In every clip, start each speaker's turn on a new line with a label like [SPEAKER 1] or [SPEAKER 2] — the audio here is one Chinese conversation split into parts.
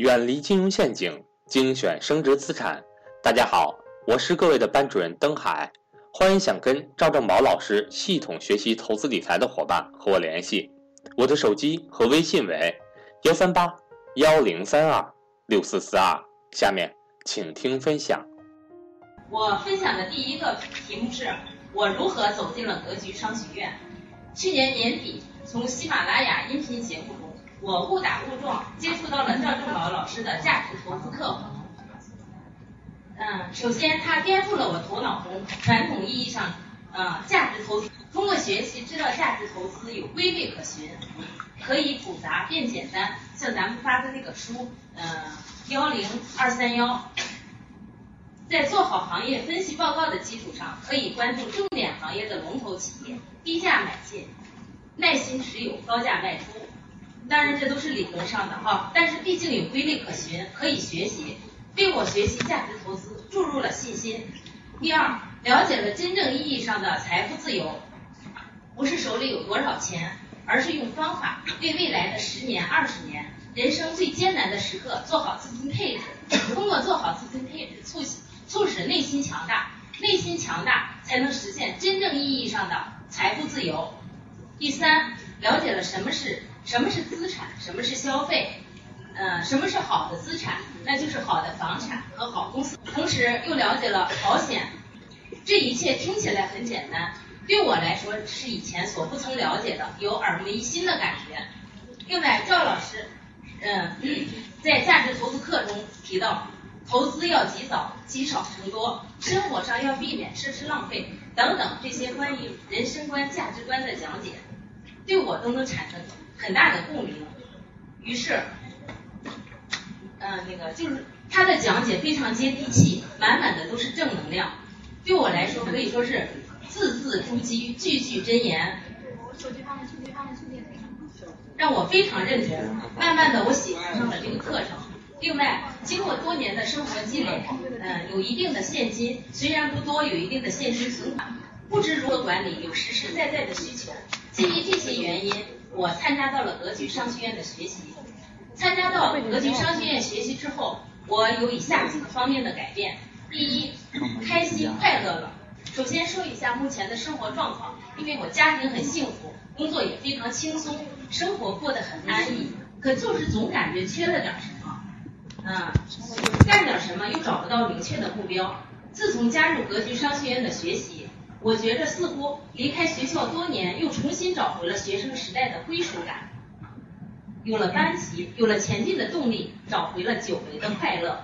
[SPEAKER 1] 远离金融陷阱，精选升值资产。大家好，我是各位的班主任登海，欢迎想跟赵正宝老师系统学习投资理财的伙伴和我联系，我的手机和微信为幺三八幺零三二六四四二。下面请听分享。
[SPEAKER 2] 我分享的第一个题目是我如何走进了格局商学院。去年年底，从喜马拉雅音频节目中，我误打误撞接触到了赵正宝老师的价值投资课。嗯，首先他颠覆了我头脑中传统意义上，呃，价值投资。通过学习知道价值投资有规律可循，可以复杂变简单。像咱们发的那个书，嗯，幺零二三幺。在做好行业分析报告的基础上，可以关注重点行业的龙头企业，低价买进，耐心持有，高价卖出。当然，这都是理论上的哈，但是毕竟有规律可循，可以学习，为我学习价值投资注入了信心。第二，了解了真正意义上的财富自由，不是手里有多少钱，而是用方法为未来的十年、二十年，人生最艰难的时刻做好资金配置。通过做好资金配置，促促使内心强大，内心强大才能实现真正意义上的财富自由。第三，了解了什么是什么是资产，什么是消费，呃，什么是好的资产，那就是好的房产和好公司。同时又了解了保险，这一切听起来很简单，对我来说是以前所不曾了解的，有耳目一新的感觉。另外，赵老师，嗯，在价值投资课中提到。投资要及早，积少成多；生活上要避免奢侈浪费等等这些关于人生观、价值观的讲解，对我都能产生很大的共鸣。于是，嗯，那个就是他的讲解非常接地气，满满的都是正能量。对我来说可以说是字字珠玑，句句真言，让我非常认同。慢慢的，我喜欢上了这个课程。另外，经过多年的生活积累，嗯，有一定的现金，虽然不多，有一定的现金存款，不知如何管理，有实实在在的需求。基于这些原因，我参加到了格局商学院的学习。参加到格局商学院学习之后，我有以下几个方面的改变：第一，开心快乐了。首先说一下目前的生活状况，因为我家庭很幸福，工作也非常轻松，生活过得很安逸，可就是总感觉缺了点什么。嗯，干点什么又找不到明确的目标。自从加入格局商学院的学习，我觉着似乎离开学校多年，又重新找回了学生时代的归属感，有了班级，有了前进的动力，找回了久违的快乐。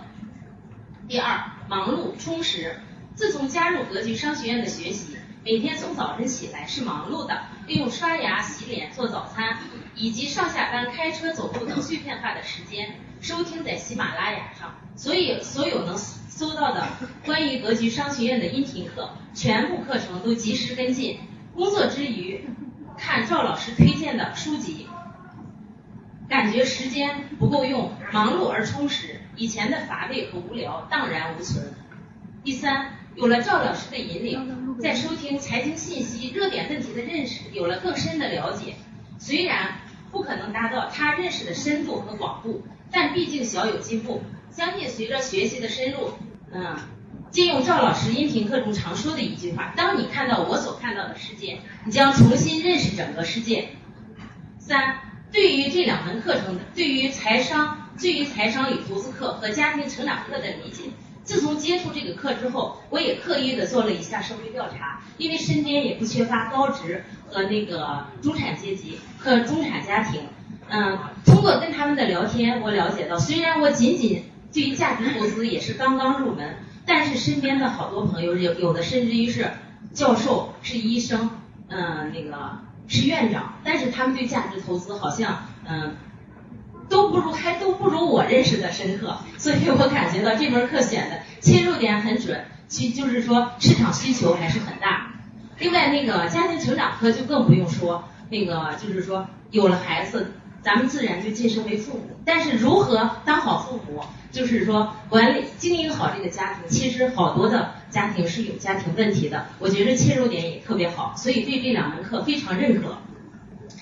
[SPEAKER 2] 第二，忙碌充实。自从加入格局商学院的学习，每天从早晨起来是忙碌的，利用刷牙、洗脸、做早餐，以及上下班、开车、走路等碎片化的时间。收听在喜马拉雅上，所以所有能搜到的关于格局商学院的音频课，全部课程都及时跟进。工作之余看赵老师推荐的书籍，感觉时间不够用，忙碌而充实，以前的乏味和无聊荡然无存。第三，有了赵老师的引领，在收听财经信息、热点问题的认识有了更深的了解，虽然不可能达到他认识的深度和广度。但毕竟小有进步，相信随着学习的深入，嗯，借用赵老师音频课中常说的一句话：当你看到我所看到的世界，你将重新认识整个世界。三，对于这两门课程，对于财商、对于财商与投资课和家庭成长课的理解，自从接触这个课之后，我也刻意的做了一下社会调查，因为身边也不缺乏高职和那个中产阶级和中产家庭。嗯，通过跟他们的聊天，我了解到，虽然我仅仅对于价值投资也是刚刚入门，但是身边的好多朋友有有的甚至于是教授、是医生，嗯，那个是院长，但是他们对价值投资好像嗯都不如还都不如我认识的深刻，所以我感觉到这门课选的切入点很准，其就是说市场需求还是很大。另外那个家庭成长课就更不用说，那个就是说有了孩子。咱们自然就晋升为父母，但是如何当好父母，就是说管理经营好这个家庭，其实好多的家庭是有家庭问题的。我觉得切入点也特别好，所以对这两门课非常认可。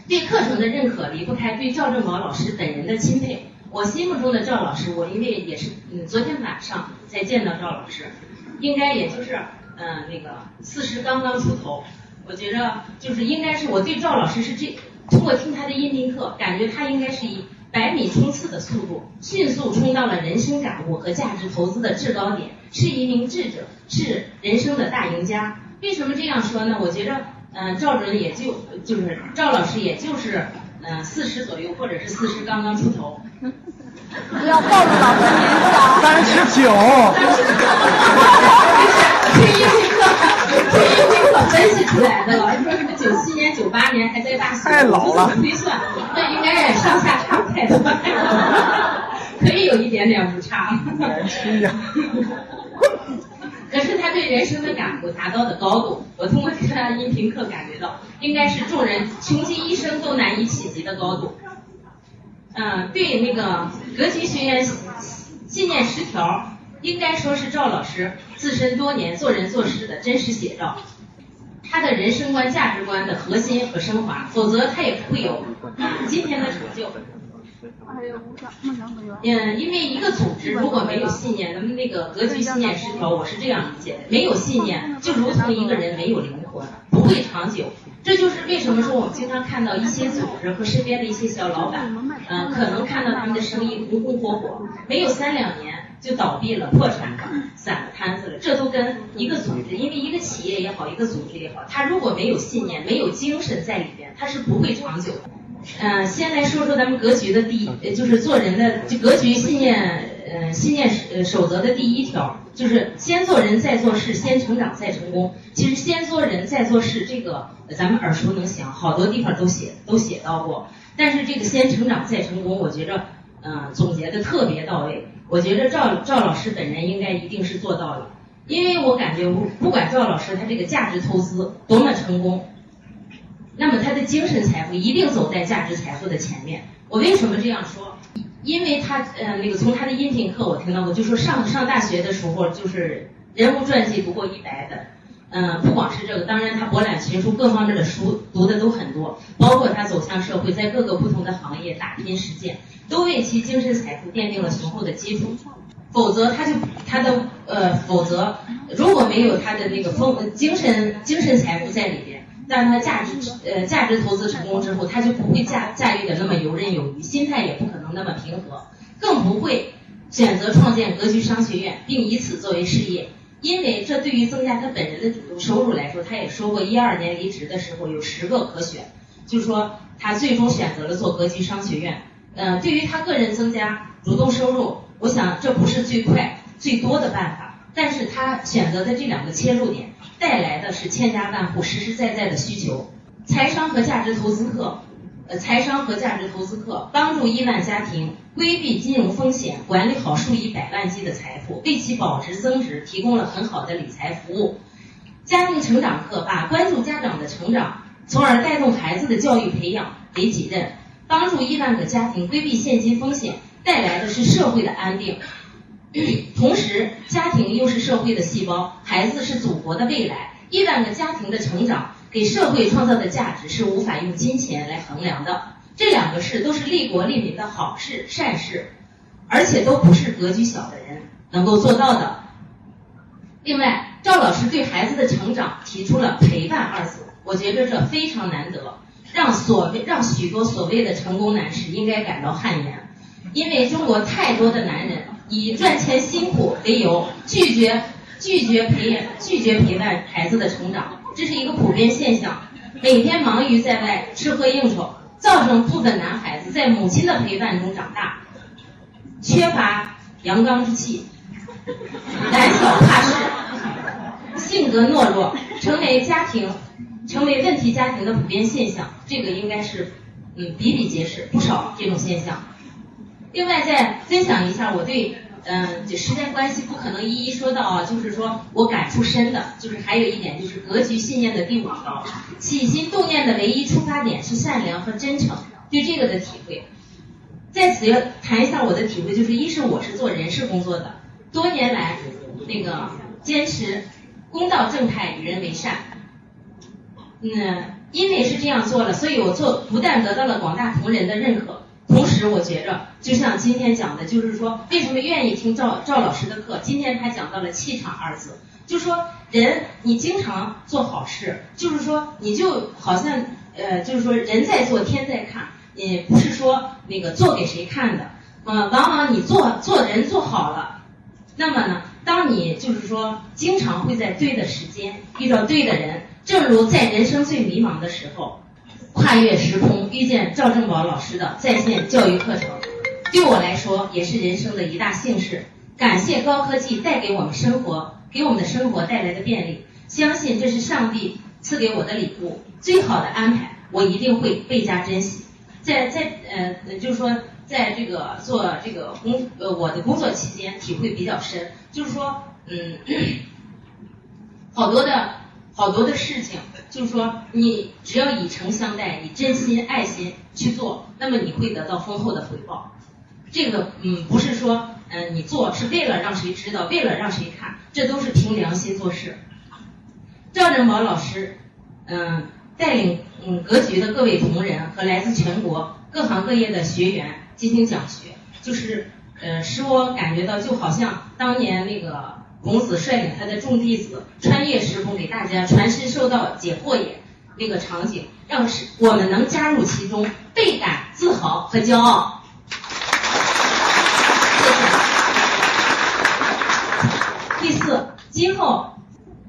[SPEAKER 2] 对课程的认可离不开对赵正宝老师本人的钦佩。我心目中的赵老师，我因为也是嗯昨天晚上才见到赵老师，应该也就是嗯那个四十刚刚出头，我觉着就是应该是我对赵老师是这通过听他的音频课，感觉他应该是以百米冲刺的速度，迅速冲到了人生感悟和价值投资的制高点，是一名智者，是人生的大赢家。为什么这样说呢？我觉着嗯赵主任也就就是赵老师也就是。嗯，四十左右，或者是四十刚刚出头。
[SPEAKER 3] 不要暴露老师年龄啊！
[SPEAKER 4] 三十九。
[SPEAKER 2] 听音频课，听音频课分析出来的了。说什么九七年、九八年还在大学，
[SPEAKER 4] 太老了。
[SPEAKER 2] 推算，那应该上下差不太多，可以有一点点误差。
[SPEAKER 4] 年轻呀。
[SPEAKER 2] 可是他对人生的感悟达到的高度，我通过这段音频课感觉到，应该是众人穷极一生都难以企及的高度。嗯，对那个格局学院信念十条，应该说是赵老师自身多年做人做事的真实写照，他的人生观、价值观的核心和升华，否则他也不会有今天的成就。嗯，因为一个组织如果没有信念，咱们那个格局信念失调，我是这样理解的：没有信念，就如同一个人没有灵魂，不会长久。这就是为什么说我们经常看到一些组织和身边的一些小老板，嗯，可能看到他们的生意红红火火，没有三两年就倒闭了、破产了、散了摊子了。这都跟一个组织，因为一个企业也好，一个组织也好，它如果没有信念、没有精神在里边，它是不会长久的。嗯，先来说说咱们格局的第一，就是做人的就格局信念，呃，信念守则的第一条，就是先做人再做事，先成长再成功。其实先做人再做事，这个咱们耳熟能详，好多地方都写都写到过。但是这个先成长再成功，我觉着，嗯，总结的特别到位。我觉着赵赵老师本人应该一定是做到了，因为我感觉不不管赵老师他这个价值投资多么成功。那么他的精神财富一定走在价值财富的前面。我为什么这样说？因为他呃那个从他的音频课我听到过，就说上上大学的时候就是人物传记不过一百本，嗯，不光是这个，当然他博览群书，各方面的书读的都很多，包括他走向社会，在各个不同的行业打拼实践，其精神财富奠定了雄厚的基础。否则他就他的呃，否则如果没有他的那个丰精神精神财富在里边。但他价值呃价值投资成功之后，他就不会驾驾驭的那么游刃有余，心态也不可能那么平和，更不会选择创建格局商学院，并以此作为事业。因为这对于增加他本人的主动收入来说，他也说过，一二年离职的时候有十个可选，就是说他最终选择了做格局商学院。嗯，对于他个人增加主动收入，我想这不是最快最多的办法，但是他选择的这两个切入点。带来的是千家万户实实在在的需求，财商和价值投资课，呃，财商和价值投资课帮助亿万家庭规避金融风险，管理好数以百万计的财富，为其保值增值提供了很好的理财服务。家庭成长课把关注家长的成长，从而带动孩子的教育培养为己任，帮助亿万个家庭规避现金风险，带来的是社会的安定。同时，家庭又是社会的细胞，孩子是祖国的未来。亿万个家庭的成长给社会创造的价值是无法用金钱来衡量的。这两个事都是利国利民的好事善事，而且都不是格局小的人能够做到的。另外，赵老师对孩子的成长提出了陪伴二字，我觉得这非常难得，让所谓让许多所谓的成功男士应该感到汗颜。因为中国太多的男人以赚钱辛苦为由，拒绝拒绝培养拒绝陪伴孩子的成长，这是一个普遍现象。每天忙于在外吃喝应酬，造成部分男孩子在母亲的陪伴中长大，缺乏阳刚之气，胆小怕事，性格懦弱，成为家庭成为问题家庭的普遍现象。这个应该是嗯比比皆是，不少这种现象。另外再分享一下我对，嗯，就时间关系不可能一一说到啊，就是说我感触深的，就是还有一点就是格局信念的第五条，起心动念的唯一出发点是善良和真诚，对这个的体会，在此要谈一下我的体会，就是一是我是做人事工作的，多年来那个坚持公道正派与人为善，嗯，因为是这样做了，所以我做不但得到了广大同仁的认可。同时，我觉着就像今天讲的，就是说为什么愿意听赵赵老师的课？今天他讲到了气场二字，就说人你经常做好事，就是说你就好像呃，就是说人在做天在看，你不是说那个做给谁看的，呃，往往你做做人做好了，那么呢，当你就是说经常会在对的时间遇到对的人，正如在人生最迷茫的时候。跨越时空遇见赵正宝老师的在线教育课程，对我来说也是人生的一大幸事。感谢高科技带给我们生活，给我们的生活带来的便利。相信这是上帝赐给我的礼物，最好的安排，我一定会倍加珍惜。在在呃，就是说，在这个做这个工呃我的工作期间，体会比较深，就是说，嗯，好多的。好多的事情，就是说，你只要以诚相待，以真心爱心去做，那么你会得到丰厚的回报。这个，嗯，不是说，嗯，你做是为了让谁知道，为了让谁看，这都是凭良心做事。赵振宝老师，嗯，带领嗯格局的各位同仁和来自全国各行各业的学员进行讲学，就是，呃，使我感觉到就好像当年那个。孔子率领他的众弟子穿越时空，给大家传师授道、解惑也。那个场景，让是我们能加入其中，倍感自豪和骄傲。第四，今后，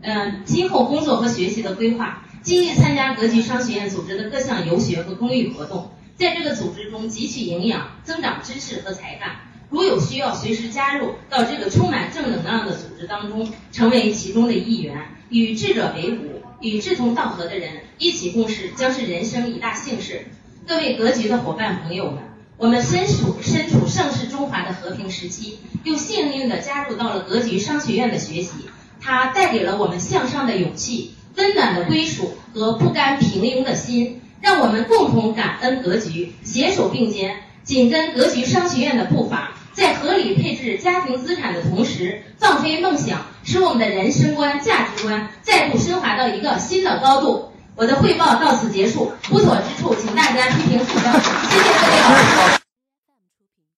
[SPEAKER 2] 嗯，今后工作和学习的规划，积极参加格局商学院组织的各项游学和公益活动，在这个组织中汲取营养，增长知识和才干。如有需要，随时加入到这个充满正能量的组织当中，成为其中的一员，与智者为伍，与志同道合的人一起共事，将是人生一大幸事。各位格局的伙伴朋友们，我们身处身处盛世中华的和平时期，又幸运的加入到了格局商学院的学习，它带给了我们向上的勇气、温暖的归属和不甘平庸的心，让我们共同感恩格局，携手并肩。紧跟格局商学院的步伐，在合理配置家庭资产的同时，放飞梦想，使我们的人生观、价值观再度升华到一个新的高度。我的汇报到此结束，不妥之处，请大家批评指正。谢谢各位老师。